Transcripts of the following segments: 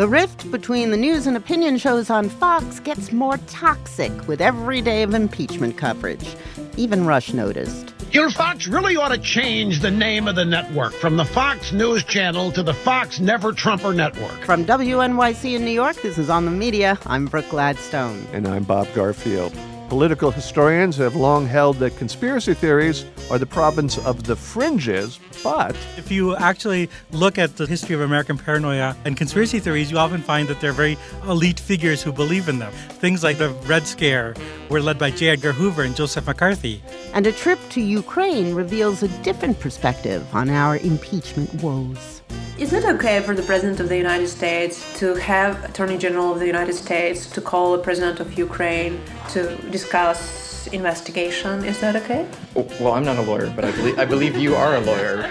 The rift between the news and opinion shows on Fox gets more toxic with every day of impeachment coverage. Even Rush noticed. Your Fox really ought to change the name of the network from the Fox News Channel to the Fox Never Trumper Network. From WNYC in New York, this is On the Media. I'm Brooke Gladstone. And I'm Bob Garfield. Political historians have long held that conspiracy theories are the province of the fringes, but. If you actually look at the history of American paranoia and conspiracy theories, you often find that they're very elite figures who believe in them. Things like the Red Scare were led by J. Edgar Hoover and Joseph McCarthy. And a trip to Ukraine reveals a different perspective on our impeachment woes. Is it okay for the President of the United States to have Attorney General of the United States to call the President of Ukraine to discuss investigation? Is that okay? Oh, well, I'm not a lawyer, but I believe, I believe you are a lawyer.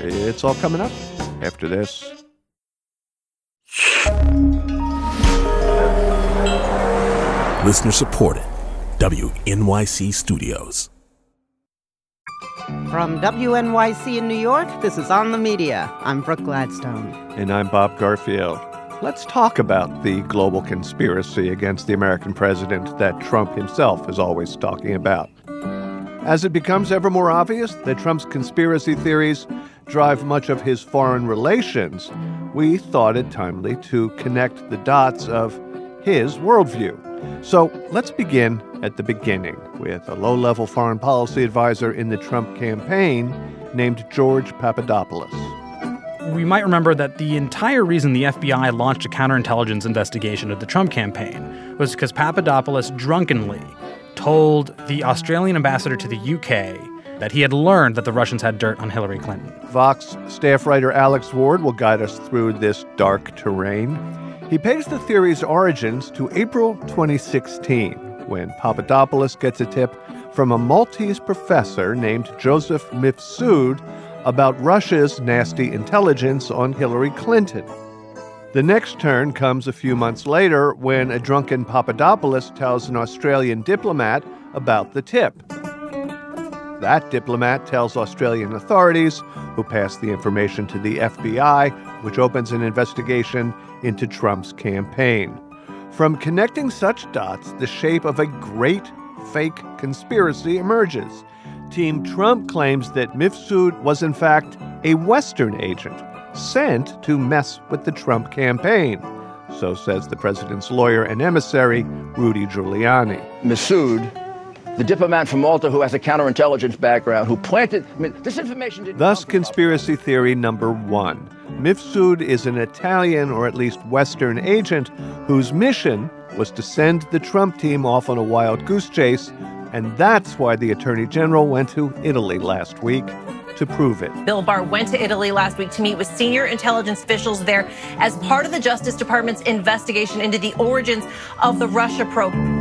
It's all coming up after this. Listener supported. WNYC Studios. From WNYC in New York, this is On the Media. I'm Brooke Gladstone. And I'm Bob Garfield. Let's talk about the global conspiracy against the American president that Trump himself is always talking about. As it becomes ever more obvious that Trump's conspiracy theories drive much of his foreign relations, we thought it timely to connect the dots of his worldview. So let's begin at the beginning with a low level foreign policy advisor in the Trump campaign named George Papadopoulos. We might remember that the entire reason the FBI launched a counterintelligence investigation of the Trump campaign was because Papadopoulos drunkenly told the Australian ambassador to the UK that he had learned that the Russians had dirt on Hillary Clinton. Vox staff writer Alex Ward will guide us through this dark terrain. He pegs the theory's origins to April 2016, when Papadopoulos gets a tip from a Maltese professor named Joseph Mifsud about Russia's nasty intelligence on Hillary Clinton. The next turn comes a few months later when a drunken Papadopoulos tells an Australian diplomat about the tip. That diplomat tells Australian authorities, who pass the information to the FBI, which opens an investigation into Trump's campaign. From connecting such dots, the shape of a great fake conspiracy emerges. Team Trump claims that Mifsud was, in fact, a Western agent sent to mess with the Trump campaign. So says the president's lawyer and emissary, Rudy Giuliani. Mifsud the diplomat from Malta who has a counterintelligence background, who planted I mean, this information. Thus, conspiracy theory number one. Mifsud is an Italian or at least Western agent whose mission was to send the Trump team off on a wild goose chase, and that's why the Attorney General went to Italy last week to prove it. Bill Barr went to Italy last week to meet with senior intelligence officials there as part of the Justice Department's investigation into the origins of the Russia probe.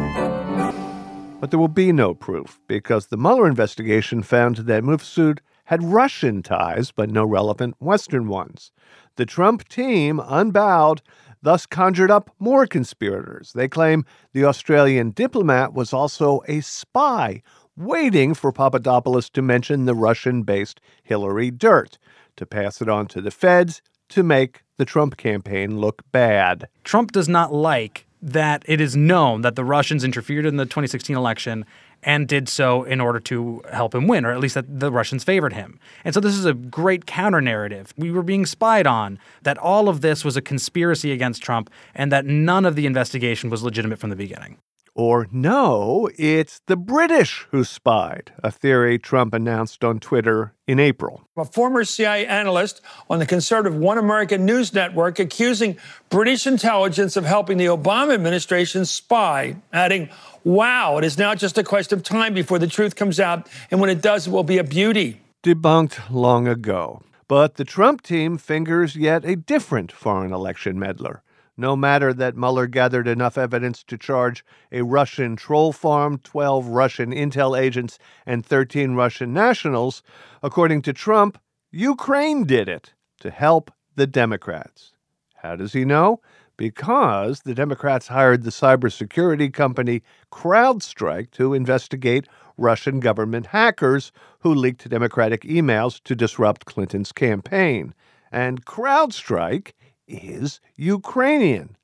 But there will be no proof because the Mueller investigation found that Mifsud had Russian ties, but no relevant Western ones. The Trump team, unbowed, thus conjured up more conspirators. They claim the Australian diplomat was also a spy, waiting for Papadopoulos to mention the Russian based Hillary Dirt, to pass it on to the feds to make the Trump campaign look bad. Trump does not like that it is known that the Russians interfered in the 2016 election and did so in order to help him win, or at least that the Russians favored him. And so this is a great counter narrative. We were being spied on, that all of this was a conspiracy against Trump, and that none of the investigation was legitimate from the beginning. Or no, it's the British who spied, a theory Trump announced on Twitter in April. A former CIA analyst on the conservative One American News Network accusing British intelligence of helping the Obama administration spy, adding, Wow, it is now just a question of time before the truth comes out, and when it does, it will be a beauty. Debunked long ago. But the Trump team fingers yet a different foreign election meddler no matter that Mueller gathered enough evidence to charge a Russian troll farm, 12 Russian intel agents, and 13 Russian nationals, according to Trump, Ukraine did it to help the Democrats. How does he know? Because the Democrats hired the cybersecurity company CrowdStrike to investigate Russian government hackers who leaked Democratic emails to disrupt Clinton's campaign. And CrowdStrike is Ukrainian.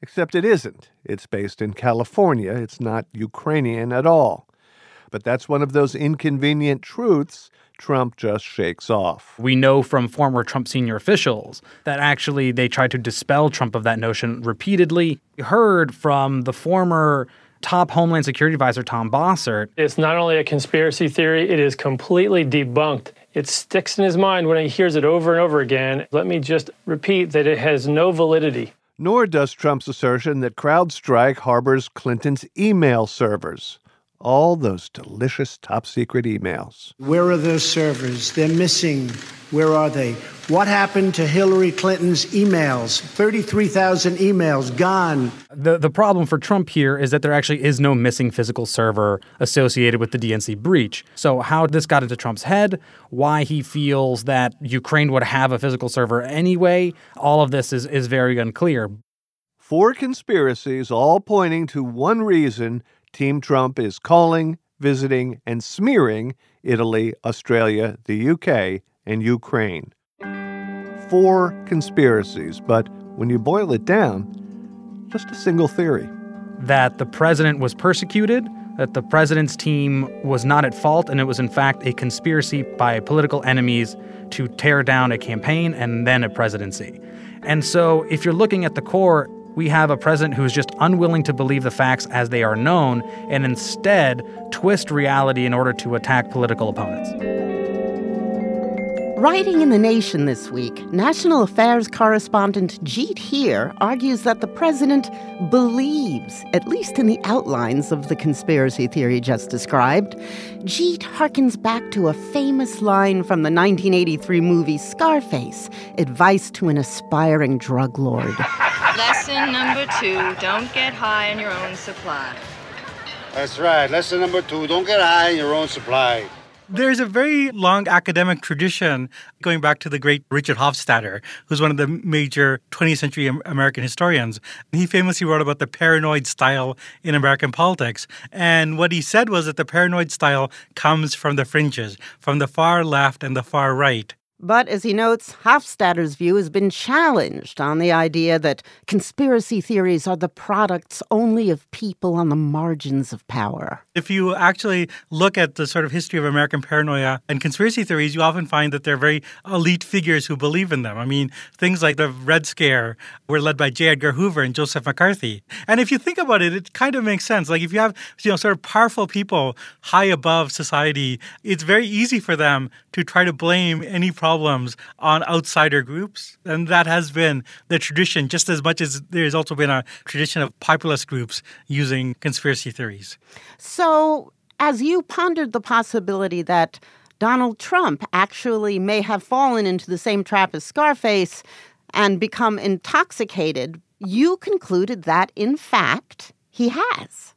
Except it isn't. It's based in California. It's not Ukrainian at all. But that's one of those inconvenient truths Trump just shakes off. We know from former Trump senior officials that actually they tried to dispel Trump of that notion repeatedly. We heard from the former top Homeland Security Advisor Tom Bossert. It's not only a conspiracy theory, it is completely debunked. It sticks in his mind when he hears it over and over again. Let me just repeat that it has no validity. Nor does Trump's assertion that CrowdStrike harbors Clinton's email servers all those delicious top secret emails. Where are those servers? They're missing. Where are they? What happened to Hillary Clinton's emails? 33,000 emails gone. The the problem for Trump here is that there actually is no missing physical server associated with the DNC breach. So how this got into Trump's head, why he feels that Ukraine would have a physical server anyway, all of this is is very unclear. Four conspiracies all pointing to one reason Team Trump is calling, visiting, and smearing Italy, Australia, the UK, and Ukraine. Four conspiracies, but when you boil it down, just a single theory that the president was persecuted, that the president's team was not at fault, and it was in fact a conspiracy by political enemies to tear down a campaign and then a presidency. And so, if you're looking at the core, we have a president who is just unwilling to believe the facts as they are known and instead twist reality in order to attack political opponents. Writing in The Nation this week, National Affairs correspondent Jeet Heer argues that the president believes, at least in the outlines of the conspiracy theory just described. Jeet harkens back to a famous line from the 1983 movie Scarface Advice to an Aspiring Drug Lord. Lesson number two don't get high on your own supply. That's right. Lesson number two don't get high on your own supply. There's a very long academic tradition going back to the great Richard Hofstadter, who's one of the major 20th century American historians. He famously wrote about the paranoid style in American politics. And what he said was that the paranoid style comes from the fringes, from the far left and the far right. But as he notes, Hofstadter's view has been challenged on the idea that conspiracy theories are the products only of people on the margins of power. If you actually look at the sort of history of American paranoia and conspiracy theories, you often find that they're very elite figures who believe in them. I mean, things like the Red Scare were led by J. Edgar Hoover and Joseph McCarthy. And if you think about it, it kind of makes sense. Like if you have, you know, sort of powerful people high above society, it's very easy for them to try to blame any problem problems on outsider groups. And that has been the tradition just as much as there's also been a tradition of populist groups using conspiracy theories. So, as you pondered the possibility that Donald Trump actually may have fallen into the same trap as Scarface and become intoxicated, you concluded that, in fact, he has.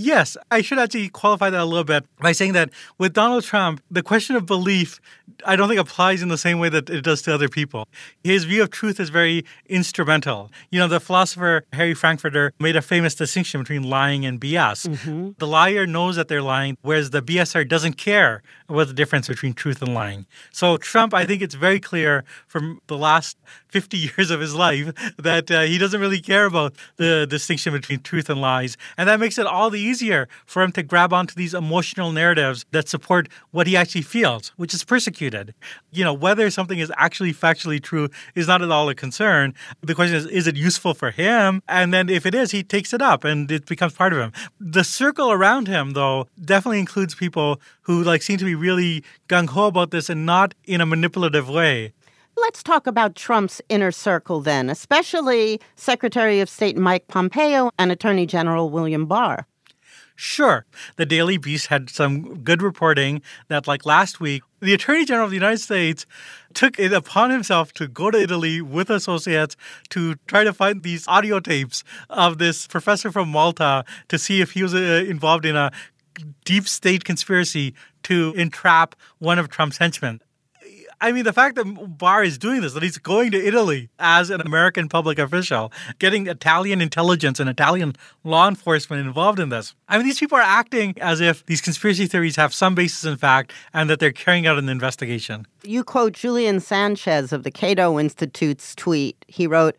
Yes, I should actually qualify that a little bit by saying that with Donald Trump, the question of belief, I don't think applies in the same way that it does to other people. His view of truth is very instrumental. You know, the philosopher Harry Frankfurter made a famous distinction between lying and BS. Mm-hmm. The liar knows that they're lying, whereas the BSer doesn't care about the difference between truth and lying. So, Trump, I think it's very clear from the last 50 years of his life that uh, he doesn't really care about the distinction between truth and lies. And that makes it all the easier for him to grab onto these emotional narratives that support what he actually feels, which is persecuted. You know, whether something is actually factually true is not at all a concern. The question is, is it useful for him? And then if it is, he takes it up and it becomes part of him. The circle around him, though, definitely includes people who like seem to be really gung ho about this and not in a manipulative way. Let's talk about Trump's inner circle then, especially Secretary of State Mike Pompeo and Attorney General William Barr. Sure. The Daily Beast had some good reporting that, like last week, the Attorney General of the United States took it upon himself to go to Italy with associates to try to find these audio tapes of this professor from Malta to see if he was uh, involved in a deep state conspiracy to entrap one of Trump's henchmen. I mean, the fact that Barr is doing this, that he's going to Italy as an American public official, getting Italian intelligence and Italian law enforcement involved in this. I mean, these people are acting as if these conspiracy theories have some basis in fact and that they're carrying out an investigation. You quote Julian Sanchez of the Cato Institute's tweet. He wrote,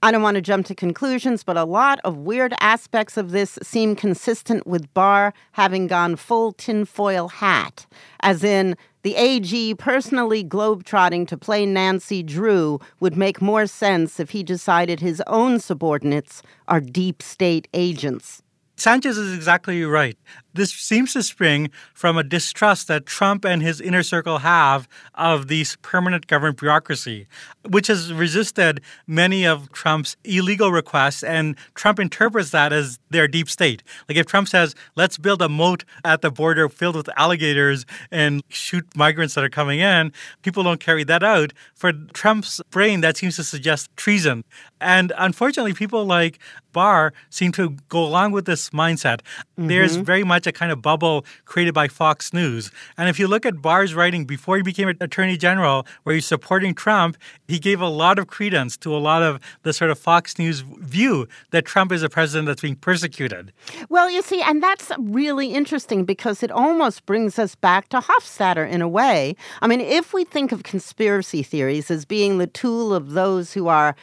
I don't want to jump to conclusions, but a lot of weird aspects of this seem consistent with Barr having gone full tinfoil hat, as in the AG personally globetrotting to play Nancy Drew would make more sense if he decided his own subordinates are deep state agents. Sanchez is exactly right. This seems to spring from a distrust that Trump and his inner circle have of this permanent government bureaucracy, which has resisted many of Trump's illegal requests. And Trump interprets that as their deep state. Like if Trump says, let's build a moat at the border filled with alligators and shoot migrants that are coming in, people don't carry that out. For Trump's brain, that seems to suggest treason. And unfortunately, people like Barr seem to go along with this mindset. Mm-hmm. There's very much a kind of bubble created by Fox News. And if you look at Barr's writing before he became Attorney General, where he's supporting Trump, he gave a lot of credence to a lot of the sort of Fox News view that Trump is a president that's being persecuted. Well, you see, and that's really interesting because it almost brings us back to Hofstadter in a way. I mean, if we think of conspiracy theories as being the tool of those who are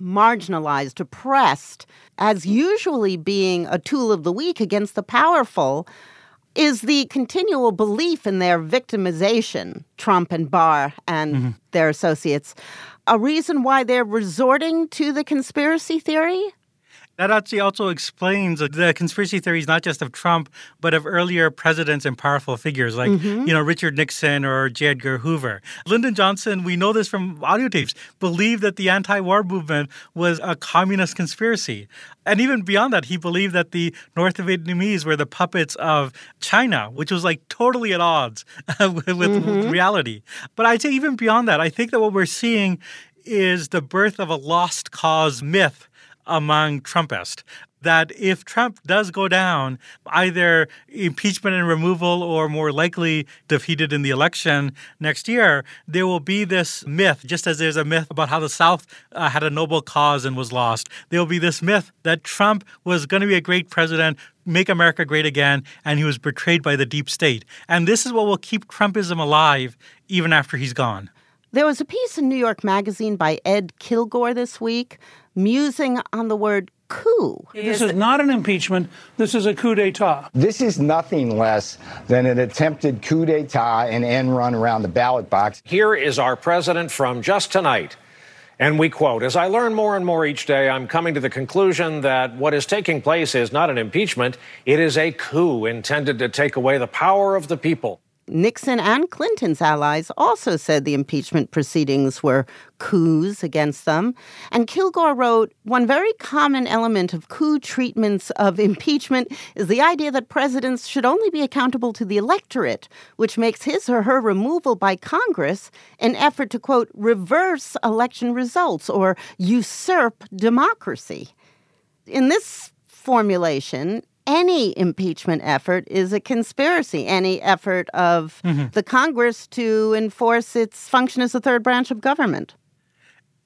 marginalized, oppressed, as usually being a tool of the weak against the powerful, is the continual belief in their victimization, Trump and Barr and mm-hmm. their associates, a reason why they're resorting to the conspiracy theory? That actually also explains the conspiracy theories not just of Trump, but of earlier presidents and powerful figures like, mm-hmm. you know, Richard Nixon or J. Edgar Hoover. Lyndon Johnson, we know this from audio tapes, believed that the anti-war movement was a communist conspiracy. And even beyond that, he believed that the North Vietnamese were the puppets of China, which was like totally at odds with, mm-hmm. reality. But I'd say even beyond that, I think that what we're seeing is the birth of a lost cause myth among Trumpists that if Trump does go down, either impeachment and removal or more likely defeated in the election next year, there will be this myth, just as there's a myth about how the South uh, had a noble cause and was lost. There will be this myth that Trump was going to be a great president, make America great again, and he was betrayed by the deep state. And this is what will keep Trumpism alive even after he's gone. There was a piece in New York Magazine by Ed Kilgore this week musing on the word coup. This is not an impeachment. This is a coup d'etat. This is nothing less than an attempted coup d'etat and end run around the ballot box. Here is our president from just tonight. And we quote As I learn more and more each day, I'm coming to the conclusion that what is taking place is not an impeachment, it is a coup intended to take away the power of the people. Nixon and Clinton's allies also said the impeachment proceedings were coups against them. And Kilgore wrote One very common element of coup treatments of impeachment is the idea that presidents should only be accountable to the electorate, which makes his or her removal by Congress an effort to, quote, reverse election results or usurp democracy. In this formulation, any impeachment effort is a conspiracy, any effort of mm-hmm. the Congress to enforce its function as a third branch of government.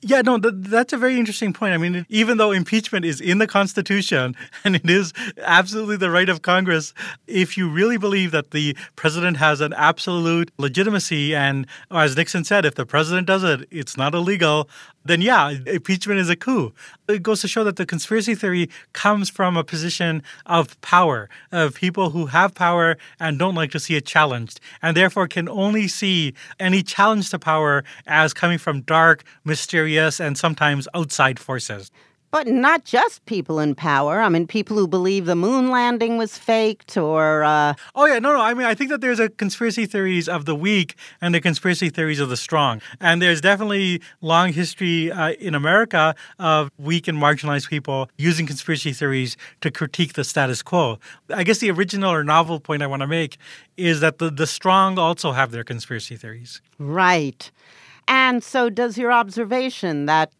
Yeah, no, th- that's a very interesting point. I mean, even though impeachment is in the Constitution and it is absolutely the right of Congress, if you really believe that the president has an absolute legitimacy, and as Nixon said, if the president does it, it's not illegal, then yeah, impeachment is a coup. It goes to show that the conspiracy theory comes from a position of power, of people who have power and don't like to see it challenged, and therefore can only see any challenge to power as coming from dark, mysterious, and sometimes outside forces. But not just people in power. I mean, people who believe the moon landing was faked or. Uh... Oh, yeah. No, no. I mean, I think that there's a conspiracy theories of the weak and the conspiracy theories of the strong. And there's definitely long history uh, in America of weak and marginalized people using conspiracy theories to critique the status quo. I guess the original or novel point I want to make is that the, the strong also have their conspiracy theories. Right. And so, does your observation that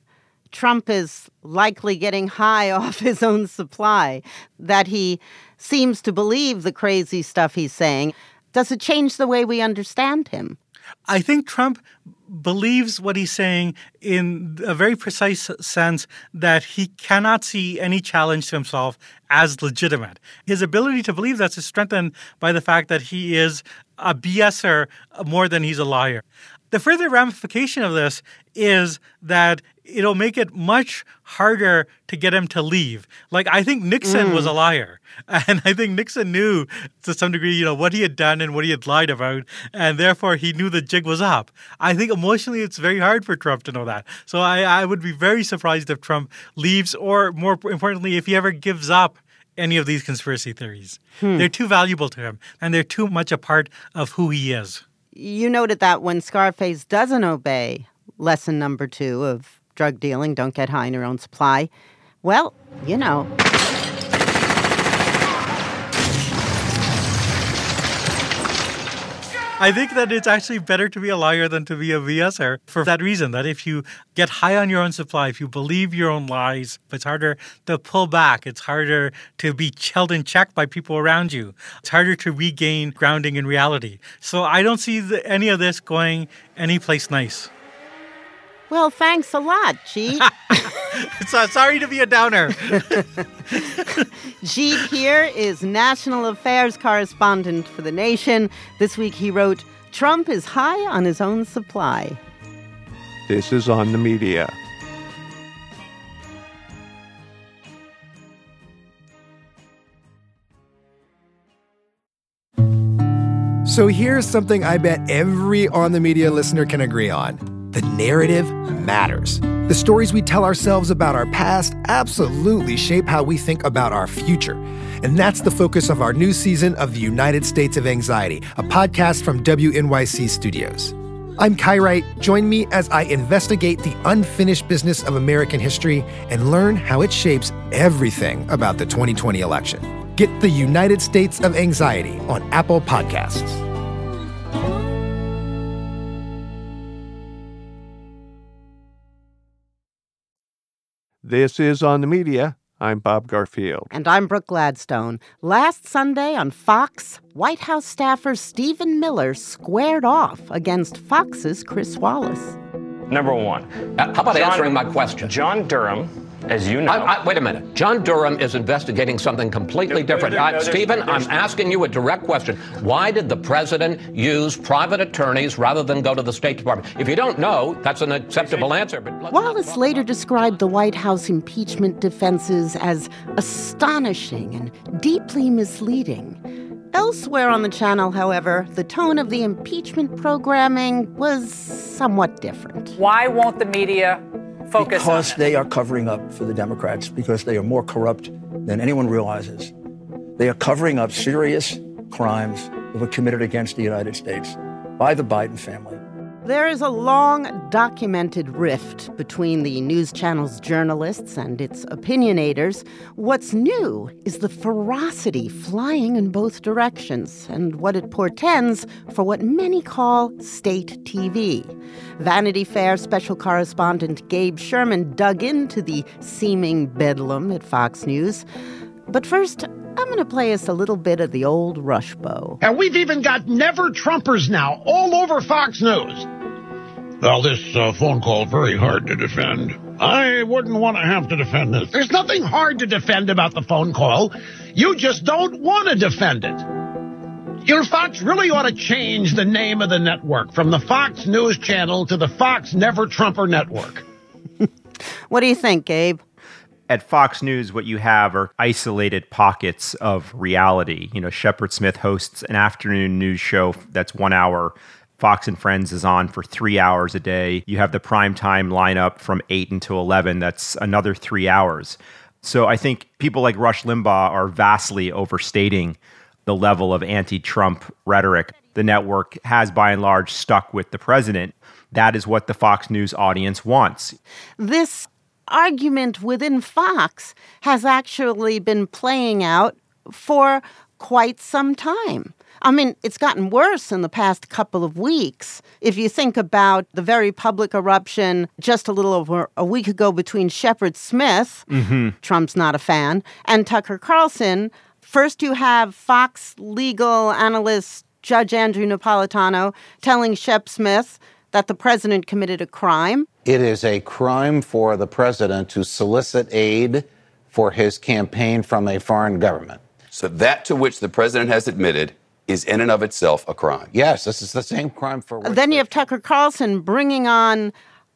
Trump is likely getting high off his own supply, that he seems to believe the crazy stuff he's saying. Does it change the way we understand him? I think Trump believes what he's saying in a very precise sense that he cannot see any challenge to himself as legitimate. His ability to believe that is strengthened by the fact that he is a BSer more than he's a liar. The further ramification of this is that it'll make it much harder to get him to leave. Like I think Nixon mm. was a liar, and I think Nixon knew to some degree, you know, what he had done and what he had lied about, and therefore he knew the jig was up. I think emotionally it's very hard for Trump to know that. So I, I would be very surprised if Trump leaves, or more importantly, if he ever gives up any of these conspiracy theories. Hmm. They're too valuable to him, and they're too much a part of who he is. You noted that when Scarface doesn't obey lesson number two of drug dealing, don't get high in your own supply, well, you know. I think that it's actually better to be a liar than to be a BSer for that reason. That if you get high on your own supply, if you believe your own lies, it's harder to pull back. It's harder to be held in check by people around you. It's harder to regain grounding in reality. So I don't see the, any of this going anyplace nice. Well, thanks a lot, Jeet. so, sorry to be a downer. Jeet Heer is national affairs correspondent for The Nation. This week he wrote, Trump is high on his own supply. This is on the media. So here's something I bet every on the media listener can agree on the narrative matters. The stories we tell ourselves about our past absolutely shape how we think about our future. And that's the focus of our new season of The United States of Anxiety, a podcast from WNYC Studios. I'm Kai Wright. Join me as I investigate the unfinished business of American history and learn how it shapes everything about the 2020 election. Get The United States of Anxiety on Apple Podcasts. This is On the Media. I'm Bob Garfield. And I'm Brooke Gladstone. Last Sunday on Fox, White House staffer Stephen Miller squared off against Fox's Chris Wallace. Number one. Uh, how about John, answering my question? John Durham as you know. I, I, wait a minute. John Durham is investigating something completely different. Uh, no, no, Stephen, I'm asking you a direct question. Why did the president use private attorneys rather than go to the State Department? If you don't know, that's an acceptable answer. But Wallace later described the White House impeachment defenses as astonishing and deeply misleading. Elsewhere on the channel, however, the tone of the impeachment programming was somewhat different. Why won't the media focus because they are covering up for the Democrats because they are more corrupt than anyone realizes. They are covering up serious crimes that were committed against the United States by the Biden family. There is a long documented rift between the news channel's journalists and its opinionators. What's new is the ferocity flying in both directions and what it portends for what many call state TV. Vanity Fair special correspondent Gabe Sherman dug into the seeming bedlam at Fox News. But first, I'm going to play us a little bit of the old Rush Bow. And we've even got never Trumpers now all over Fox News. Well, this uh, phone call very hard to defend. I wouldn't want to have to defend this. There's nothing hard to defend about the phone call. You just don't want to defend it. You know, Fox really ought to change the name of the network from the Fox News Channel to the Fox Never Trumper Network. what do you think, Gabe? At Fox News, what you have are isolated pockets of reality. You know, Shepard Smith hosts an afternoon news show that's one hour. Fox and Friends is on for three hours a day. You have the prime time lineup from 8 until 11. That's another three hours. So I think people like Rush Limbaugh are vastly overstating the level of anti Trump rhetoric. The network has, by and large, stuck with the president. That is what the Fox News audience wants. This argument within Fox has actually been playing out for quite some time. I mean, it's gotten worse in the past couple of weeks. If you think about the very public eruption just a little over a week ago between Shepard Smith, mm-hmm. Trump's not a fan, and Tucker Carlson, first you have Fox legal analyst Judge Andrew Napolitano telling Shep Smith that the president committed a crime. It is a crime for the president to solicit aid for his campaign from a foreign government. So that to which the president has admitted is in and of itself a crime. Yes, this is the same crime for. which Then you have Tucker Carlson bringing on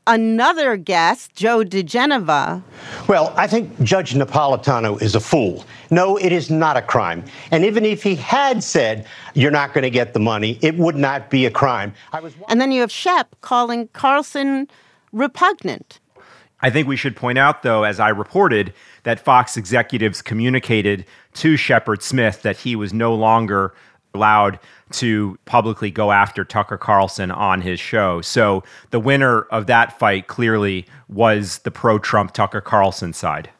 another guest, Joe diGenova. Well, I think Judge Napolitano is a fool. No, it is not a crime. And even if he had said, you're not going to get the money, it would not be a crime. I was And then you have Shep calling Carlson repugnant. I think we should point out, though, as I reported, that Fox executives communicated to Shepard Smith that he was no longer allowed to publicly go after Tucker Carlson on his show. So the winner of that fight clearly was the pro Trump Tucker Carlson side.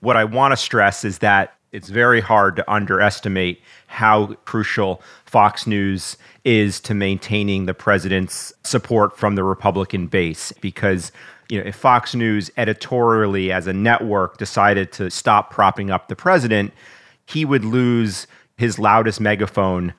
What I want to stress is that it's very hard to underestimate how crucial Fox News is to maintaining the president's support from the Republican base because you know, if Fox News editorially as a network decided to stop propping up the president, he would lose his loudest megaphone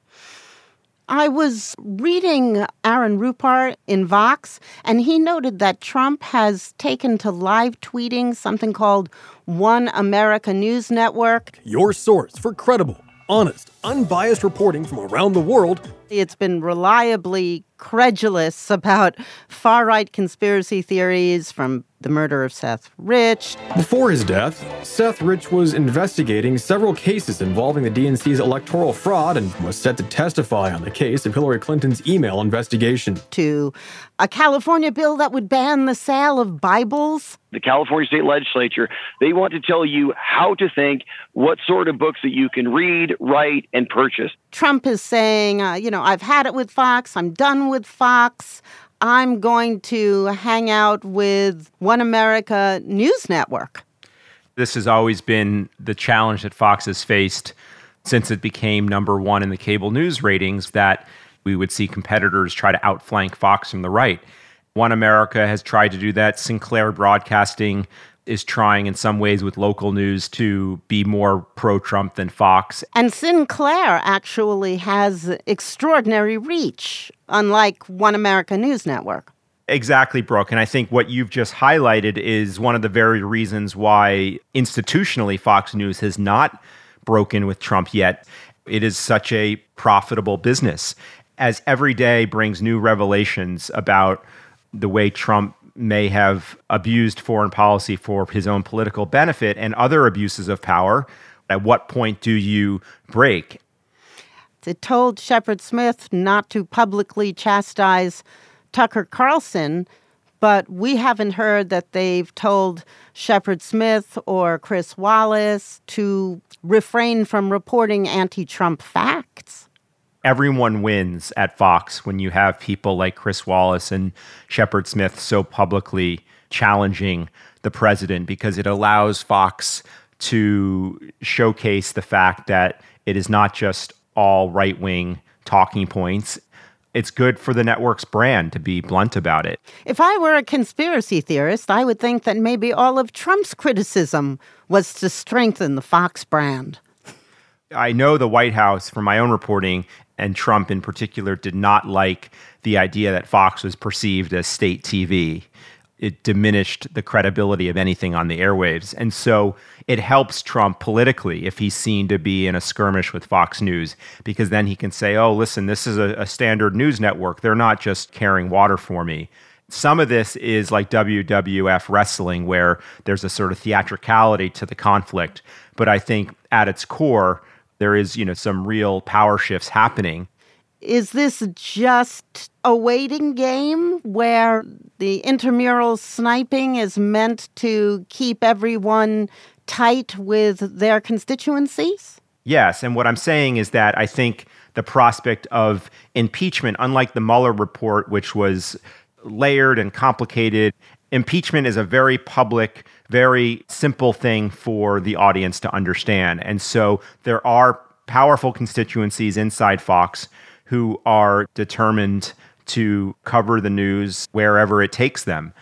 I was reading Aaron Rupar in Vox, and he noted that Trump has taken to live tweeting something called One America News Network. Your source for credible, honest, unbiased reporting from around the world. It's been reliably credulous about far right conspiracy theories from the murder of Seth Rich. Before his death, Seth Rich was investigating several cases involving the DNC's electoral fraud and was set to testify on the case of Hillary Clinton's email investigation. To a California bill that would ban the sale of Bibles. The California state legislature, they want to tell you how to think, what sort of books that you can read, write, and purchase. Trump is saying, uh, you know, I've had it with Fox, I'm done with Fox. I'm going to hang out with One America News Network. This has always been the challenge that Fox has faced since it became number one in the cable news ratings that we would see competitors try to outflank Fox from the right. One America has tried to do that. Sinclair Broadcasting is trying in some ways with local news to be more pro Trump than Fox. And Sinclair actually has extraordinary reach, unlike One America News Network. Exactly, Brooke. And I think what you've just highlighted is one of the very reasons why institutionally Fox News has not broken with Trump yet. It is such a profitable business. As every day brings new revelations about the way Trump may have abused foreign policy for his own political benefit and other abuses of power, at what point do you break? It told Shepard Smith not to publicly chastise Tucker Carlson, but we haven't heard that they've told Shepard Smith or Chris Wallace to refrain from reporting anti Trump facts everyone wins at Fox when you have people like Chris Wallace and Shepard Smith so publicly challenging the president because it allows Fox to showcase the fact that it is not just all right wing talking points. It's good for the network's brand to be blunt about it. If I were a conspiracy theorist, I would think that maybe all of Trump's criticism was to strengthen the Fox brand. I know the White House, from my own reporting, and Trump in particular, did not like the idea that Fox was perceived as state TV. It diminished the credibility of anything on the airwaves. And so it helps Trump politically if he's seen to be in a skirmish with Fox News, because then he can say, oh, listen, this is a, a standard news network. They're not just carrying water for me. Some of this is like WWF wrestling, where there's a sort of theatricality to the conflict. But I think at its core, there is, you know, some real power shifts happening. Is this just a waiting game where the intramural sniping is meant to keep everyone tight with their constituencies? Yes, and what I'm saying is that I think the prospect of impeachment, unlike the Mueller report, which was layered and complicated, impeachment is a very public very simple thing for the audience to understand. And so there are powerful constituencies inside Fox who are determined to cover the news wherever it takes them.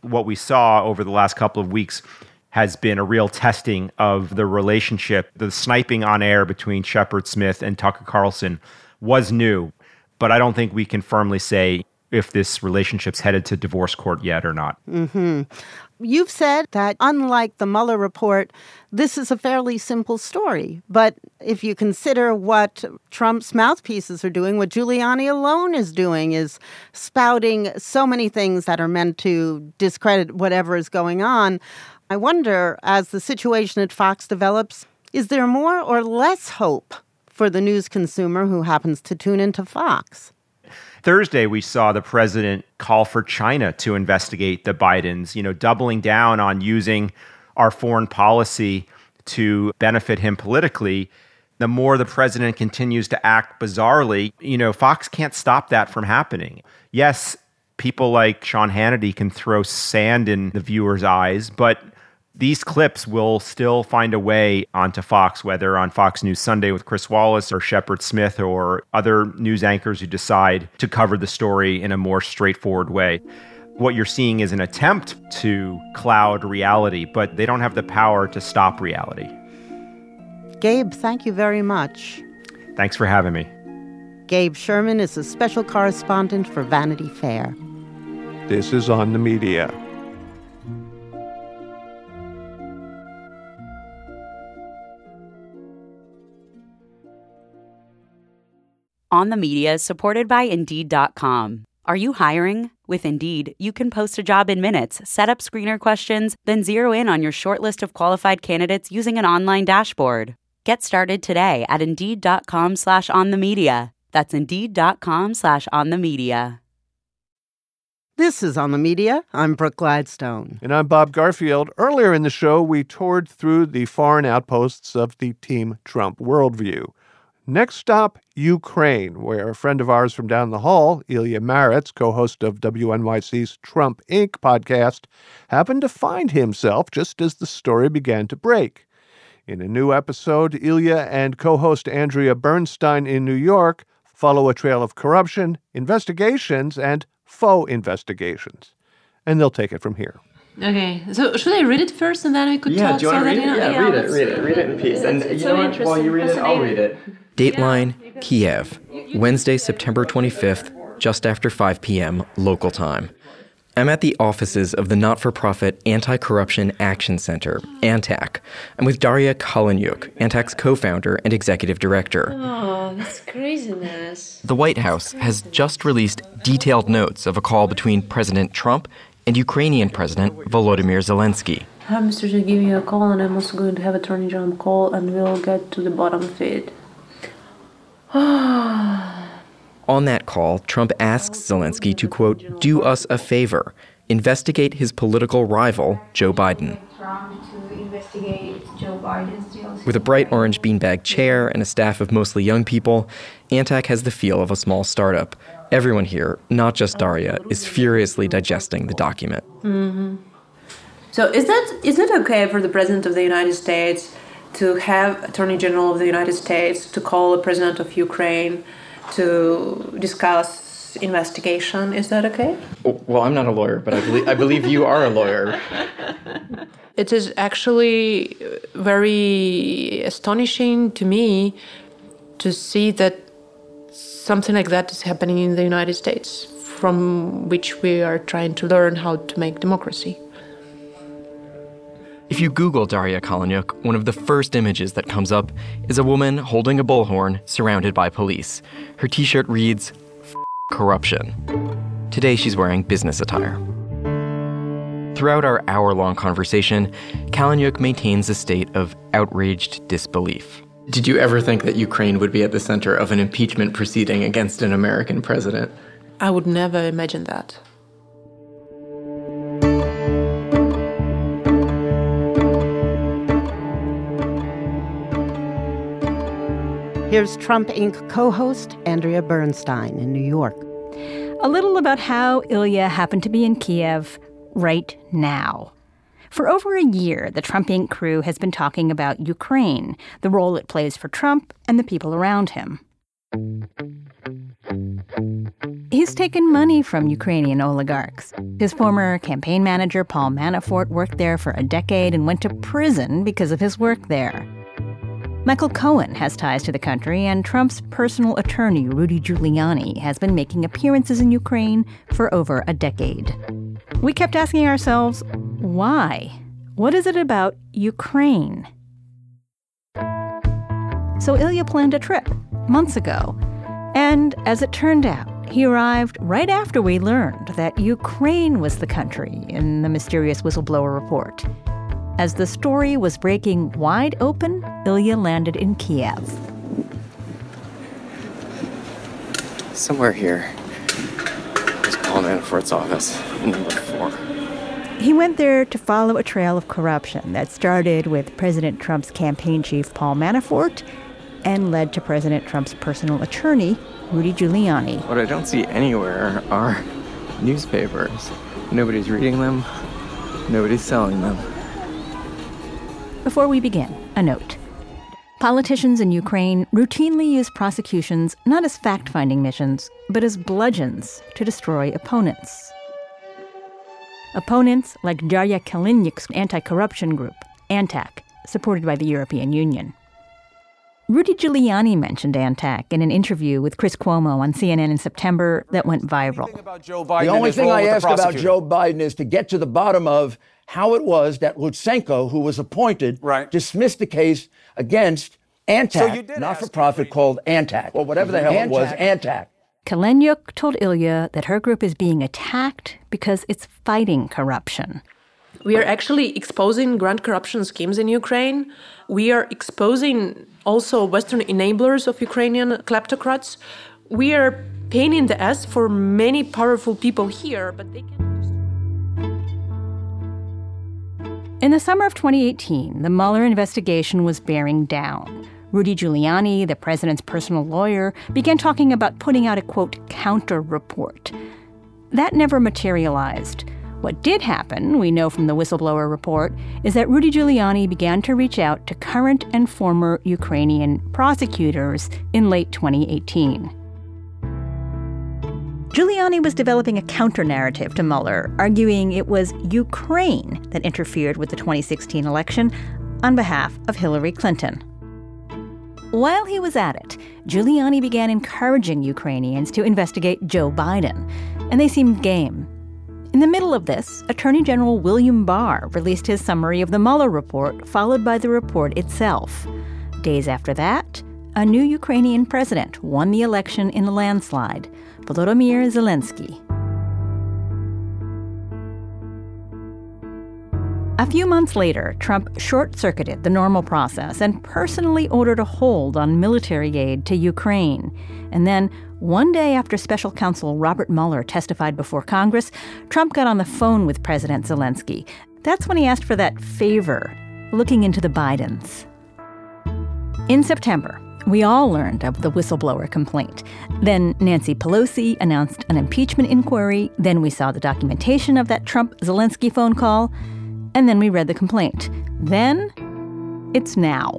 What we saw over the last couple of weeks has been a real testing of the relationship. The sniping on air between Shepard Smith and Tucker Carlson was new. but I don't think we can firmly say if this relationship's headed to divorce court yet or not. hmm You've said that unlike the Mueller report, this is a fairly simple story. But if you consider what Trump's mouthpieces are doing, what Giuliani alone is doing is spouting so many things that are meant to discredit whatever is going on. I wonder, as the situation at Fox develops, is there more or less hope for the news consumer who happens to tune into Fox? Thursday, we saw the president call for China to investigate the Bidens, you know, doubling down on using our foreign policy to benefit him politically. The more the president continues to act bizarrely, you know, Fox can't stop that from happening. Yes, people like Sean Hannity can throw sand in the viewer's eyes, but these clips will still find a way onto Fox, whether on Fox News Sunday with Chris Wallace or Shepard Smith or other news anchors who decide to cover the story in a more straightforward way. What you're seeing is an attempt to cloud reality, but they don't have the power to stop reality. Gabe, thank you very much. Thanks for having me. Gabe Sherman is a special correspondent for Vanity Fair. This is on the media. On the Media supported by Indeed.com. Are you hiring? With Indeed, you can post a job in minutes, set up screener questions, then zero in on your short list of qualified candidates using an online dashboard. Get started today at Indeed.com slash on the media. That's Indeed.com slash on the media. This is On the Media. I'm Brooke Gladstone. And I'm Bob Garfield. Earlier in the show, we toured through the foreign outposts of the Team Trump worldview. Next stop, Ukraine, where a friend of ours from down the hall, Ilya Marritz, co host of WNYC's Trump Inc. podcast, happened to find himself just as the story began to break. In a new episode, Ilya and co host Andrea Bernstein in New York follow a trail of corruption, investigations, and faux investigations. And they'll take it from here. Okay, so should I read it first and then we could yeah, talk? do you want so to read it? you know, Yeah, read it, read it, read it in peace. And it's you so know what? While you read it, I'll read it. Dateline, Kiev, Wednesday, September 25th, just after 5 p.m. local time. I'm at the offices of the not for profit Anti Corruption Action Center, ANTAC. I'm with Daria Kaleniuk, ANTAC's co founder and executive director. Oh, that's craziness. The White House has just released detailed notes of a call between President Trump and Ukrainian President Volodymyr Zelensky. Hi, Mr. Just give me a call, and I'm also going to have Attorney General call, and we'll get to the bottom of it. On that call, Trump asks Zelensky to, quote, do us a favor, investigate his political rival, Joe Biden. With a bright orange beanbag chair and a staff of mostly young people, Antac has the feel of a small startup. Everyone here, not just Daria, is furiously digesting the document. Mm-hmm. So is that is it okay for the President of the United States to have Attorney General of the United States to call the President of Ukraine to discuss investigation? Is that okay? Oh, well, I'm not a lawyer, but I believe, I believe you are a lawyer. It is actually very astonishing to me to see that something like that is happening in the United States, from which we are trying to learn how to make democracy. If you Google Daria Kaleniuk, one of the first images that comes up is a woman holding a bullhorn surrounded by police. Her t shirt reads, Corruption. Today she's wearing business attire. Throughout our hour long conversation, Kaleniuk maintains a state of outraged disbelief. Did you ever think that Ukraine would be at the center of an impeachment proceeding against an American president? I would never imagine that. Here's Trump Inc. co host Andrea Bernstein in New York. A little about how Ilya happened to be in Kiev right now. For over a year, the Trump Inc. crew has been talking about Ukraine, the role it plays for Trump and the people around him. He's taken money from Ukrainian oligarchs. His former campaign manager, Paul Manafort, worked there for a decade and went to prison because of his work there. Michael Cohen has ties to the country, and Trump's personal attorney, Rudy Giuliani, has been making appearances in Ukraine for over a decade. We kept asking ourselves, why? What is it about Ukraine? So Ilya planned a trip months ago. And as it turned out, he arrived right after we learned that Ukraine was the country in the mysterious whistleblower report. As the story was breaking wide open, Ilya landed in Kiev. Somewhere here. Paul Manafort's office, number four. He went there to follow a trail of corruption that started with President Trump's campaign chief, Paul Manafort, and led to President Trump's personal attorney, Rudy Giuliani. What I don't see anywhere are newspapers. Nobody's reading them, nobody's selling them. Before we begin, a note. Politicians in Ukraine routinely use prosecutions not as fact finding missions, but as bludgeons to destroy opponents. Opponents like Daria Kaleniuk's anti corruption group, ANTAC, supported by the European Union. Rudy Giuliani mentioned ANTAC in an interview with Chris Cuomo on CNN in September that went viral. The only thing I ask about Joe Biden is to get to the bottom of how it was that Lutsenko, who was appointed, dismissed the case against Antac, not for profit called Antac. Well, whatever the hell it was, Antac. Kaleniuk told Ilya that her group is being attacked because it's fighting corruption. We are actually exposing grand corruption schemes in Ukraine. We are exposing also Western enablers of Ukrainian kleptocrats. We are pain in the ass for many powerful people here, but they can. In the summer of 2018, the Mueller investigation was bearing down. Rudy Giuliani, the president's personal lawyer, began talking about putting out a quote, counter report. That never materialized. What did happen, we know from the whistleblower report, is that Rudy Giuliani began to reach out to current and former Ukrainian prosecutors in late 2018. Giuliani was developing a counter narrative to Mueller, arguing it was Ukraine that interfered with the 2016 election on behalf of Hillary Clinton. While he was at it, Giuliani began encouraging Ukrainians to investigate Joe Biden, and they seemed game. In the middle of this, Attorney General William Barr released his summary of the Mueller report, followed by the report itself. Days after that, a new Ukrainian president won the election in a landslide Volodymyr Zelensky. A few months later, Trump short circuited the normal process and personally ordered a hold on military aid to Ukraine. And then, one day after special counsel Robert Mueller testified before Congress, Trump got on the phone with President Zelensky. That's when he asked for that favor, looking into the Bidens. In September, we all learned of the whistleblower complaint. Then Nancy Pelosi announced an impeachment inquiry. Then we saw the documentation of that Trump Zelensky phone call. And then we read the complaint. Then it's now.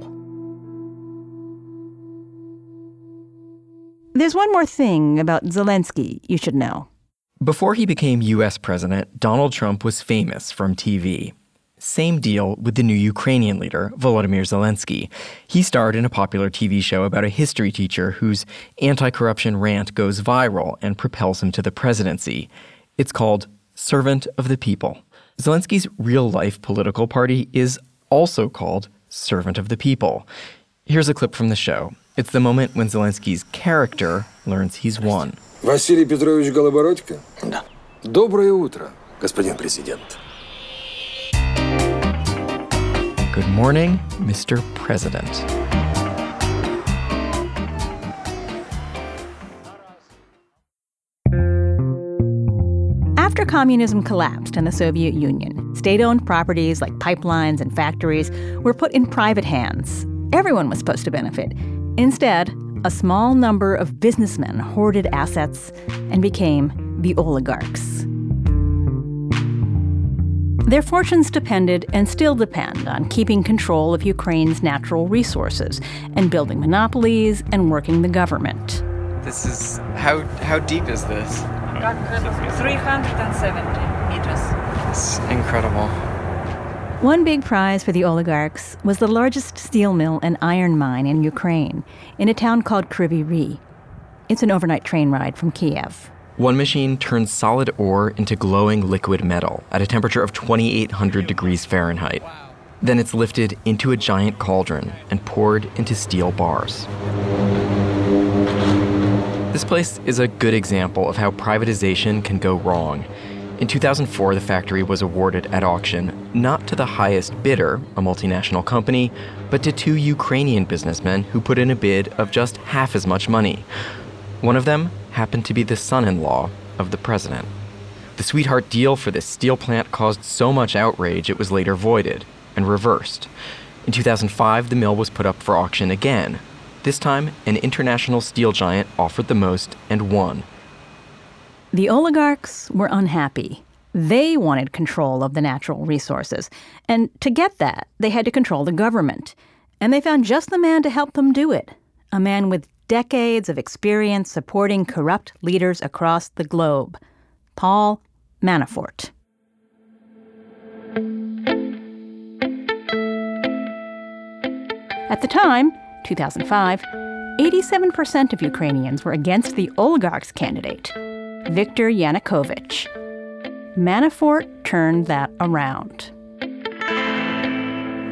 There's one more thing about Zelensky you should know. Before he became U.S. president, Donald Trump was famous from TV. Same deal with the new Ukrainian leader, Volodymyr Zelensky. He starred in a popular TV show about a history teacher whose anti corruption rant goes viral and propels him to the presidency. It's called Servant of the People. Zelensky's real life political party is also called Servant of the People. Here's a clip from the show. It's the moment when Zelensky's character learns he's won. Василий Петрович Голобородько? Да. Доброе утро, господин президент. Good morning, Mr. President. After communism collapsed in the Soviet Union, state owned properties like pipelines and factories were put in private hands. Everyone was supposed to benefit. Instead, a small number of businessmen hoarded assets and became the oligarchs. Their fortunes depended and still depend on keeping control of Ukraine's natural resources and building monopolies and working the government. This is how how deep is this? 370 meters. It's incredible. One big prize for the oligarchs was the largest steel mill and iron mine in Ukraine, in a town called Kryvyi Rih. It's an overnight train ride from Kiev. One machine turns solid ore into glowing liquid metal at a temperature of 2,800 degrees Fahrenheit. Then it's lifted into a giant cauldron and poured into steel bars. This place is a good example of how privatization can go wrong. In 2004, the factory was awarded at auction not to the highest bidder, a multinational company, but to two Ukrainian businessmen who put in a bid of just half as much money. One of them happened to be the son in law of the president. The sweetheart deal for this steel plant caused so much outrage it was later voided and reversed. In 2005, the mill was put up for auction again. This time, an international steel giant offered the most and won. The oligarchs were unhappy. They wanted control of the natural resources. And to get that, they had to control the government. And they found just the man to help them do it a man with decades of experience supporting corrupt leaders across the globe Paul Manafort. At the time, 2005, 87% of Ukrainians were against the oligarch's candidate, Viktor Yanukovych. Manafort turned that around.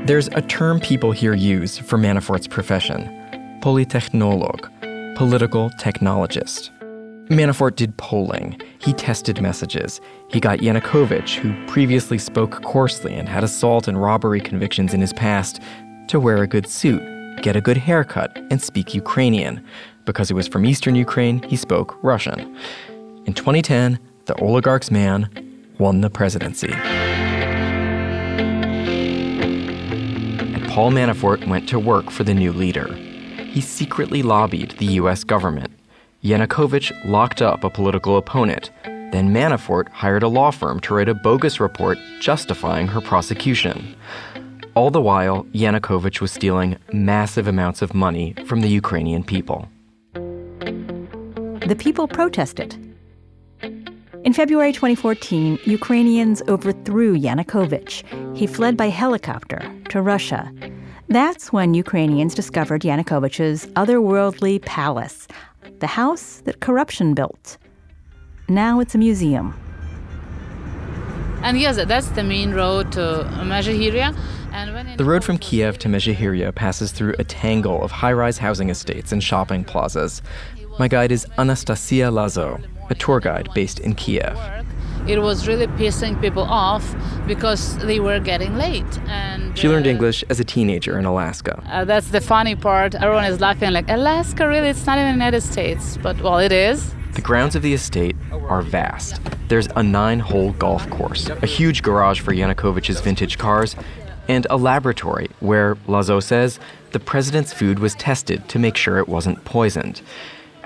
There's a term people here use for Manafort's profession polytechnolog, political technologist. Manafort did polling. He tested messages. He got Yanukovych, who previously spoke coarsely and had assault and robbery convictions in his past, to wear a good suit, get a good haircut, and speak Ukrainian. Because he was from eastern Ukraine, he spoke Russian. In 2010, the oligarch's man won the presidency. And Paul Manafort went to work for the new leader he secretly lobbied the U.S. government. Yanukovych locked up a political opponent. Then Manafort hired a law firm to write a bogus report justifying her prosecution. All the while, Yanukovych was stealing massive amounts of money from the Ukrainian people. The people protested. In February 2014, Ukrainians overthrew Yanukovych. He fled by helicopter to Russia. That's when Ukrainians discovered Yanukovych's otherworldly palace, the house that corruption built. Now it's a museum. And yes, that's the main road to Mezhyhirya. The road from Kiev to Mezhyhirya passes through a tangle of high-rise housing estates and shopping plazas. My guide is Anastasia Lazo, a tour guide based in Kiev it was really pissing people off because they were getting late. And she learned uh, English as a teenager in Alaska. Uh, that's the funny part. Everyone is laughing like Alaska, really? It's not even the United States, but well, it is. The grounds of the estate are vast. There's a nine-hole golf course, a huge garage for Yanukovych's vintage cars, and a laboratory where, Lazo says, the president's food was tested to make sure it wasn't poisoned.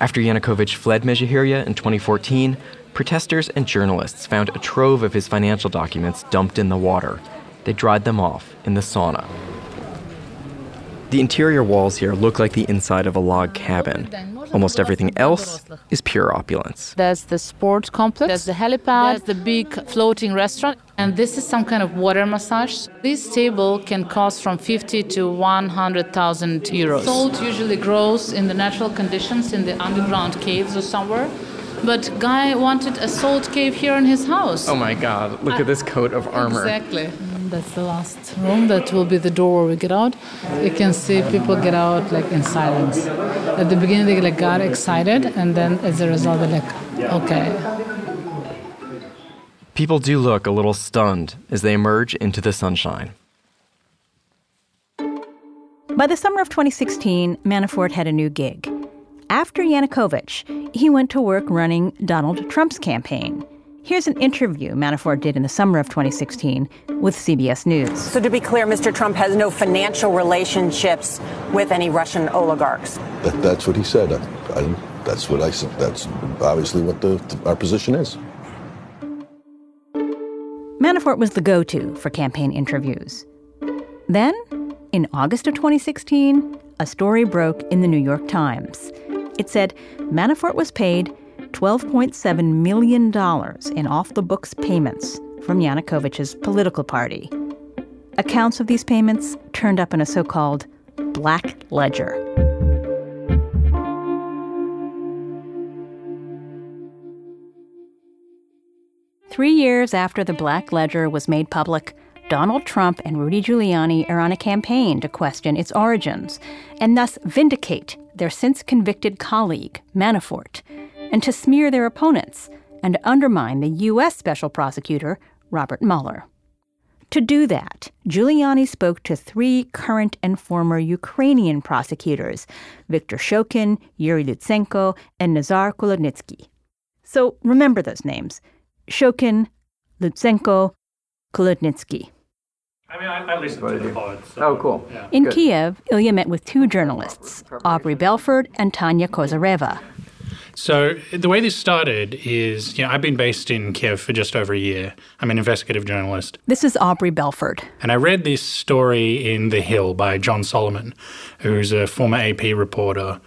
After Yanukovych fled Mezhyhirya in 2014, protesters and journalists found a trove of his financial documents dumped in the water. They dried them off in the sauna. The interior walls here look like the inside of a log cabin. Almost everything else is pure opulence. There's the sports complex, there's the helipad, there's the big floating restaurant, and this is some kind of water massage. This table can cost from 50 to 100,000 euros. Salt usually grows in the natural conditions in the underground caves or somewhere. But Guy wanted a salt cave here in his house. Oh my god, look at this coat of armor. Exactly. That's the last room. That will be the door where we get out. You can see people get out like in silence. At the beginning, they like got excited, and then as a result, they're like, okay. People do look a little stunned as they emerge into the sunshine. By the summer of 2016, Manafort had a new gig. After Yanukovych, he went to work running Donald Trump's campaign. Here's an interview Manafort did in the summer of 2016 with CBS News. So, to be clear, Mr. Trump has no financial relationships with any Russian oligarchs. That, that's what he said. I, I, that's what I said. That's obviously what the, our position is. Manafort was the go to for campaign interviews. Then, in August of 2016, a story broke in the New York Times. It said Manafort was paid $12.7 million in off the books payments from Yanukovych's political party. accounts of these payments turned up in a so called black ledger. Three years after the Black Ledger was made public, Donald Trump and Rudy Giuliani are on a campaign to question its origins and thus vindicate their since convicted colleague, Manafort, and to smear their opponents and to undermine the U.S. Special Prosecutor, Robert Mueller. To do that, Giuliani spoke to three current and former Ukrainian prosecutors Viktor Shokin, Yuri Lutsenko, and Nazar Kholodnitsky. So remember those names Shokin, Lutsenko, Kholodnitsky. I mean, I, I listened to the pod. So, oh, cool. Yeah. In Kiev, Ilya met with two journalists, Aubrey Belford and Tanya Kozareva. So the way this started is, you know, I've been based in Kiev for just over a year. I'm an investigative journalist. This is Aubrey Belford. And I read this story in The Hill by John Solomon, who's a former AP reporter.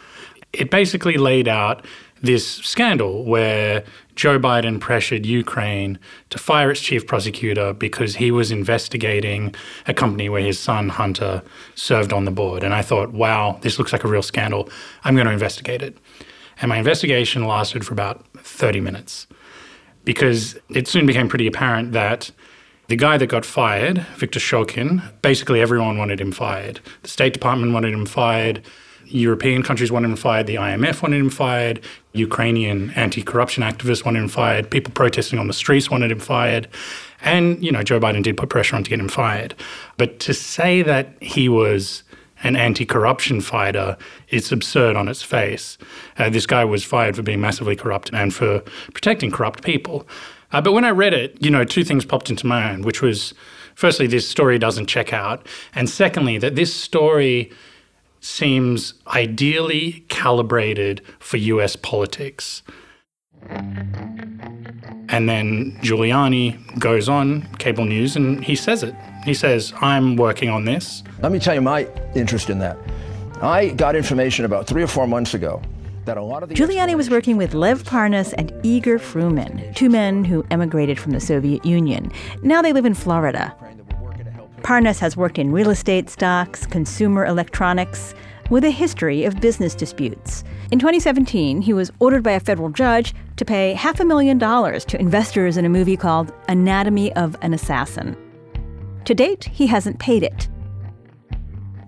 It basically laid out this scandal where Joe Biden pressured Ukraine to fire its chief prosecutor because he was investigating a company where his son Hunter served on the board. And I thought, wow, this looks like a real scandal. I'm going to investigate it. And my investigation lasted for about 30 minutes because it soon became pretty apparent that the guy that got fired, Viktor Shokin, basically everyone wanted him fired. The State Department wanted him fired. European countries wanted him fired. The IMF wanted him fired. Ukrainian anti corruption activists wanted him fired. People protesting on the streets wanted him fired. And, you know, Joe Biden did put pressure on to get him fired. But to say that he was an anti corruption fighter, it's absurd on its face. Uh, this guy was fired for being massively corrupt and for protecting corrupt people. Uh, but when I read it, you know, two things popped into my mind, which was firstly, this story doesn't check out. And secondly, that this story seems ideally calibrated for US politics. And then Giuliani goes on cable news and he says it. He says, I'm working on this. Let me tell you my interest in that. I got information about three or four months ago that a lot of the. Giuliani was working with Lev Parnas and Igor Fruman, two men who emigrated from the Soviet Union. Now they live in Florida. Parnas has worked in real estate stocks, consumer electronics, with a history of business disputes. In 2017, he was ordered by a federal judge to pay half a million dollars to investors in a movie called Anatomy of an Assassin. To date, he hasn't paid it.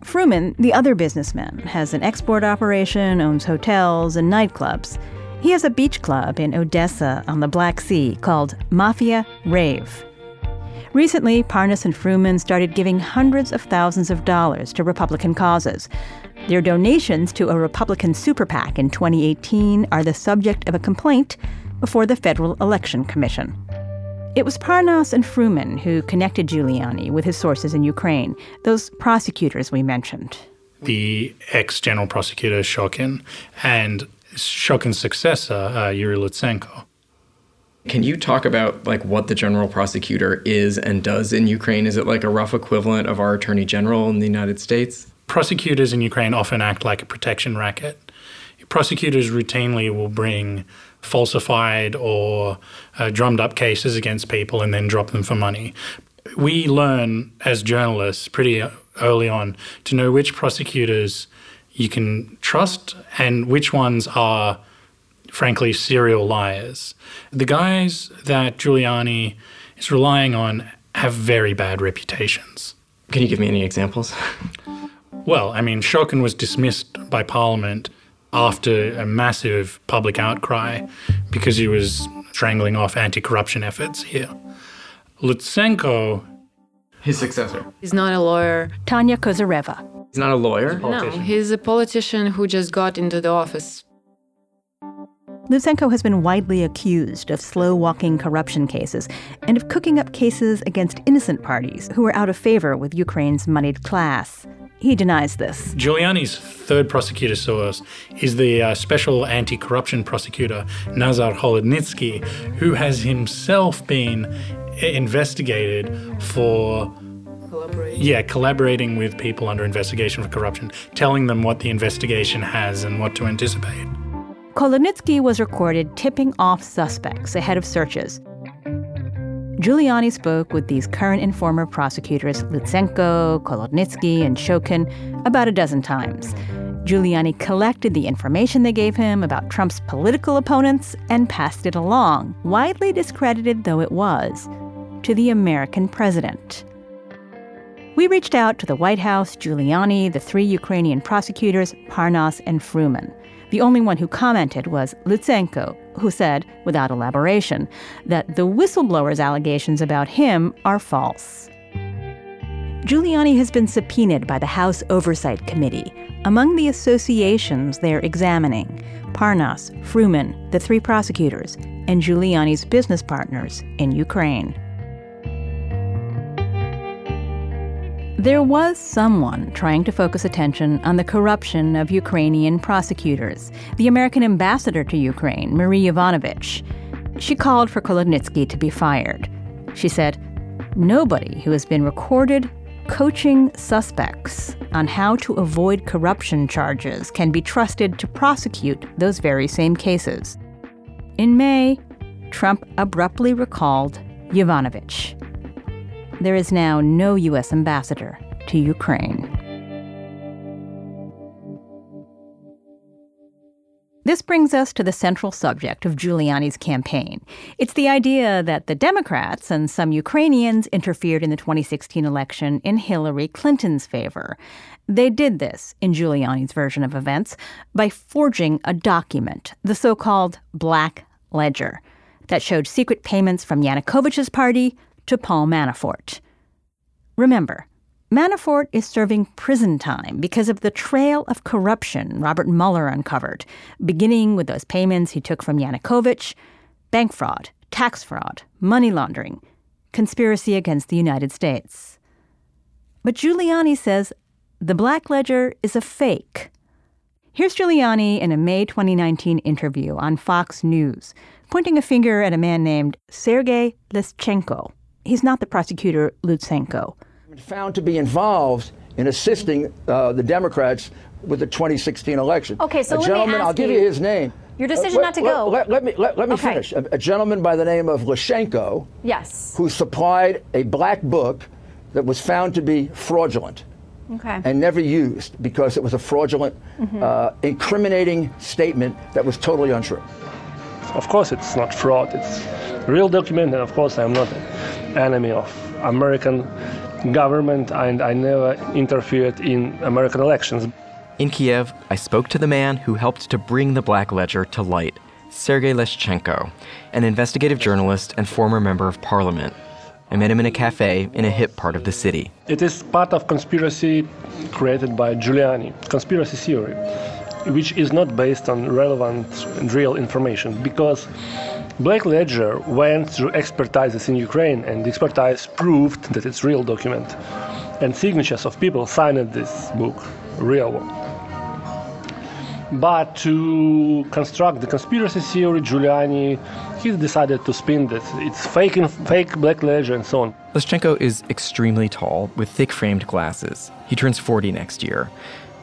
Fruman, the other businessman, has an export operation, owns hotels and nightclubs. He has a beach club in Odessa on the Black Sea called Mafia Rave. Recently, Parnas and Fruman started giving hundreds of thousands of dollars to Republican causes. Their donations to a Republican super PAC in 2018 are the subject of a complaint before the Federal Election Commission. It was Parnas and Fruman who connected Giuliani with his sources in Ukraine, those prosecutors we mentioned. The ex general prosecutor Shokin and Shokin's successor, uh, Yuri Lutsenko. Can you talk about like what the general prosecutor is and does in Ukraine? Is it like a rough equivalent of our attorney general in the United States? Prosecutors in Ukraine often act like a protection racket. Prosecutors routinely will bring falsified or uh, drummed up cases against people and then drop them for money. We learn as journalists pretty early on to know which prosecutors you can trust and which ones are, frankly, serial liars. The guys that Giuliani is relying on have very bad reputations. Can you give me any examples? Well, I mean, Shokin was dismissed by Parliament after a massive public outcry because he was strangling off anti corruption efforts here. Lutsenko. His successor. He's not a lawyer. Tanya Kozareva. He's not a lawyer? No, he's a politician who just got into the office. Lutsenko has been widely accused of slow walking corruption cases and of cooking up cases against innocent parties who are out of favor with Ukraine's moneyed class. He denies this. Giuliani's third prosecutor source is the uh, special anti corruption prosecutor, Nazar Kholodnitsky, who has himself been investigated for. Yeah, collaborating with people under investigation for corruption, telling them what the investigation has and what to anticipate. Kholodnitsky was recorded tipping off suspects ahead of searches. Giuliani spoke with these current and former prosecutors Lutsenko, Kholodnitsky, and Shokin about a dozen times. Giuliani collected the information they gave him about Trump's political opponents and passed it along, widely discredited though it was, to the American president. We reached out to the White House, Giuliani, the three Ukrainian prosecutors, Parnas and Fruman. The only one who commented was Lutsenko, who said, without elaboration, that the whistleblower's allegations about him are false. Giuliani has been subpoenaed by the House Oversight Committee. Among the associations they're examining, Parnas, Fruman, the three prosecutors, and Giuliani's business partners in Ukraine. There was someone trying to focus attention on the corruption of Ukrainian prosecutors, the American ambassador to Ukraine, Marie Yovanovitch. She called for Kholodnitsky to be fired. She said, Nobody who has been recorded coaching suspects on how to avoid corruption charges can be trusted to prosecute those very same cases. In May, Trump abruptly recalled Yovanovitch there is now no U.S. ambassador to Ukraine. This brings us to the central subject of Giuliani's campaign. It's the idea that the Democrats and some Ukrainians interfered in the 2016 election in Hillary Clinton's favor. They did this, in Giuliani's version of events, by forging a document, the so called Black Ledger, that showed secret payments from Yanukovych's party to Paul Manafort. Remember, Manafort is serving prison time because of the trail of corruption Robert Mueller uncovered, beginning with those payments he took from Yanukovych, bank fraud, tax fraud, money laundering, conspiracy against the United States. But Giuliani says the Black Ledger is a fake. Here's Giuliani in a May 2019 interview on Fox News, pointing a finger at a man named Sergei Leschenko he's not the prosecutor Lutsenko. Found to be involved in assisting uh, the Democrats with the 2016 election. Okay, so a let gentleman, me ask I'll give you his name. Your decision uh, not to let, go. Let, let me let, let me okay. finish. A, a, gentleman by the name of Leschenko. Yes. Who supplied a black book that was found to be fraudulent. Okay. And never used because it was a fraudulent, mm-hmm. uh, incriminating statement that was totally untrue. Of course, it's not fraud. It's real document, and of course, I'm not an enemy of American government, and I never interfered in American elections. In Kiev, I spoke to the man who helped to bring the Black Ledger to light, Sergei Leschenko, an investigative journalist and former member of parliament. I met him in a cafe in a hip part of the city. It is part of conspiracy created by Giuliani, conspiracy theory, which is not based on relevant and real information because Black Ledger went through expertises in Ukraine, and the expertise proved that it's real document. And signatures of people signed this book, real one. But to construct the conspiracy theory, Giuliani, he decided to spin that it's fake, and fake Black Ledger and so on. Leschenko is extremely tall with thick framed glasses. He turns 40 next year.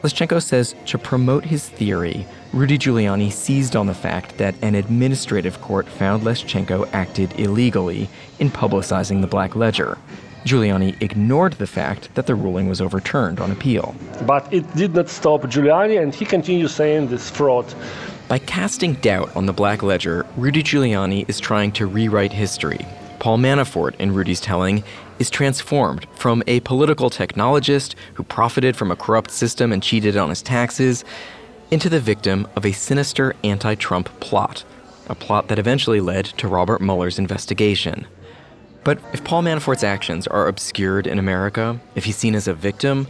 Leschenko says to promote his theory, Rudy Giuliani seized on the fact that an administrative court found Leschenko acted illegally in publicizing the Black Ledger. Giuliani ignored the fact that the ruling was overturned on appeal. But it did not stop Giuliani, and he continued saying this fraud. By casting doubt on the Black Ledger, Rudy Giuliani is trying to rewrite history. Paul Manafort, in Rudy's telling, is transformed from a political technologist who profited from a corrupt system and cheated on his taxes into the victim of a sinister anti Trump plot, a plot that eventually led to Robert Mueller's investigation. But if Paul Manafort's actions are obscured in America, if he's seen as a victim,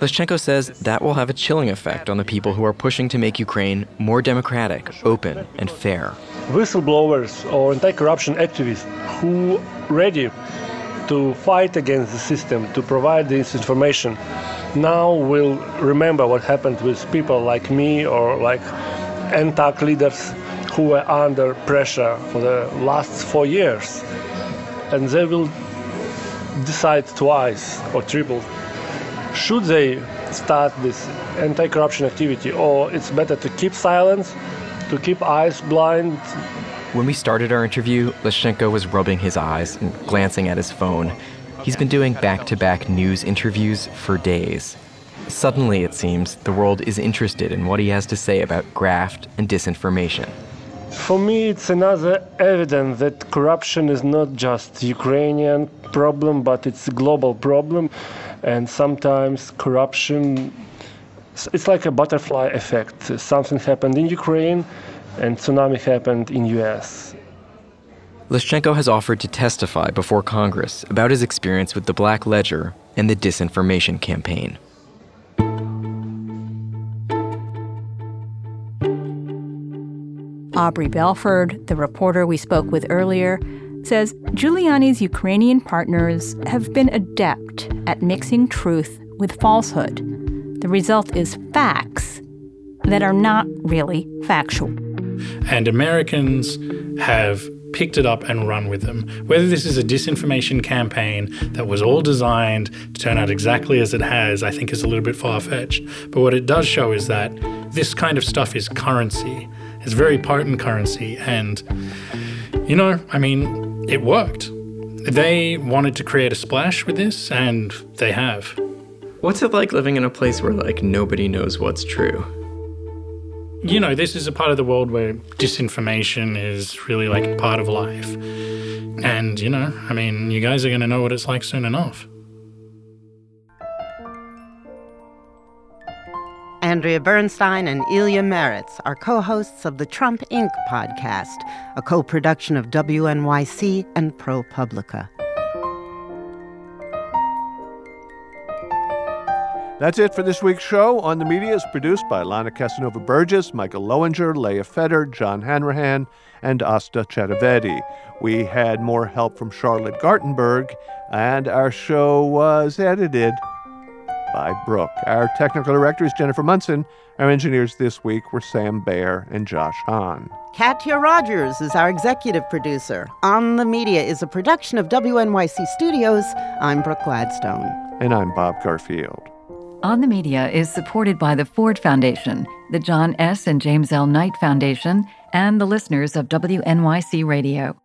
Leschenko says that will have a chilling effect on the people who are pushing to make Ukraine more democratic, open, and fair. Whistleblowers or anti corruption activists who ready to fight against the system, to provide this information, now will remember what happened with people like me or like ANTAC leaders who were under pressure for the last four years. And they will decide twice or triple should they start this anti corruption activity or it's better to keep silence, to keep eyes blind When we started our interview, Leshchenko was rubbing his eyes and glancing at his phone. He's been doing back to back news interviews for days. Suddenly, it seems, the world is interested in what he has to say about graft and disinformation. For me, it's another evidence that corruption is not just Ukrainian problem, but it's a global problem. And sometimes corruption, it's like a butterfly effect. Something happened in Ukraine, and tsunami happened in U.S. Leshchenko has offered to testify before Congress about his experience with the Black Ledger and the disinformation campaign. Aubrey Belford, the reporter we spoke with earlier, says Giuliani's Ukrainian partners have been adept at mixing truth with falsehood. The result is facts that are not really factual. And Americans have picked it up and run with them. Whether this is a disinformation campaign that was all designed to turn out exactly as it has, I think is a little bit far fetched. But what it does show is that this kind of stuff is currency. It's very potent currency. And, you know, I mean, it worked. They wanted to create a splash with this, and they have. What's it like living in a place where, like, nobody knows what's true? You know, this is a part of the world where disinformation is really like part of life. And, you know, I mean, you guys are going to know what it's like soon enough. Andrea Bernstein and Ilya Marritz are co hosts of the Trump Inc. podcast, a co production of WNYC and ProPublica. That's it for this week's show. On the Media is produced by Lana Casanova Burgess, Michael Loewinger, Leah Feder, John Hanrahan, and Asta Chaturvedi. We had more help from Charlotte Gartenberg, and our show was edited by Brooke. Our technical director is Jennifer Munson. Our engineers this week were Sam Baer and Josh Hahn. Katya Rogers is our executive producer. On the Media is a production of WNYC Studios. I'm Brooke Gladstone. And I'm Bob Garfield. On the Media is supported by the Ford Foundation, the John S. and James L. Knight Foundation, and the listeners of WNYC Radio.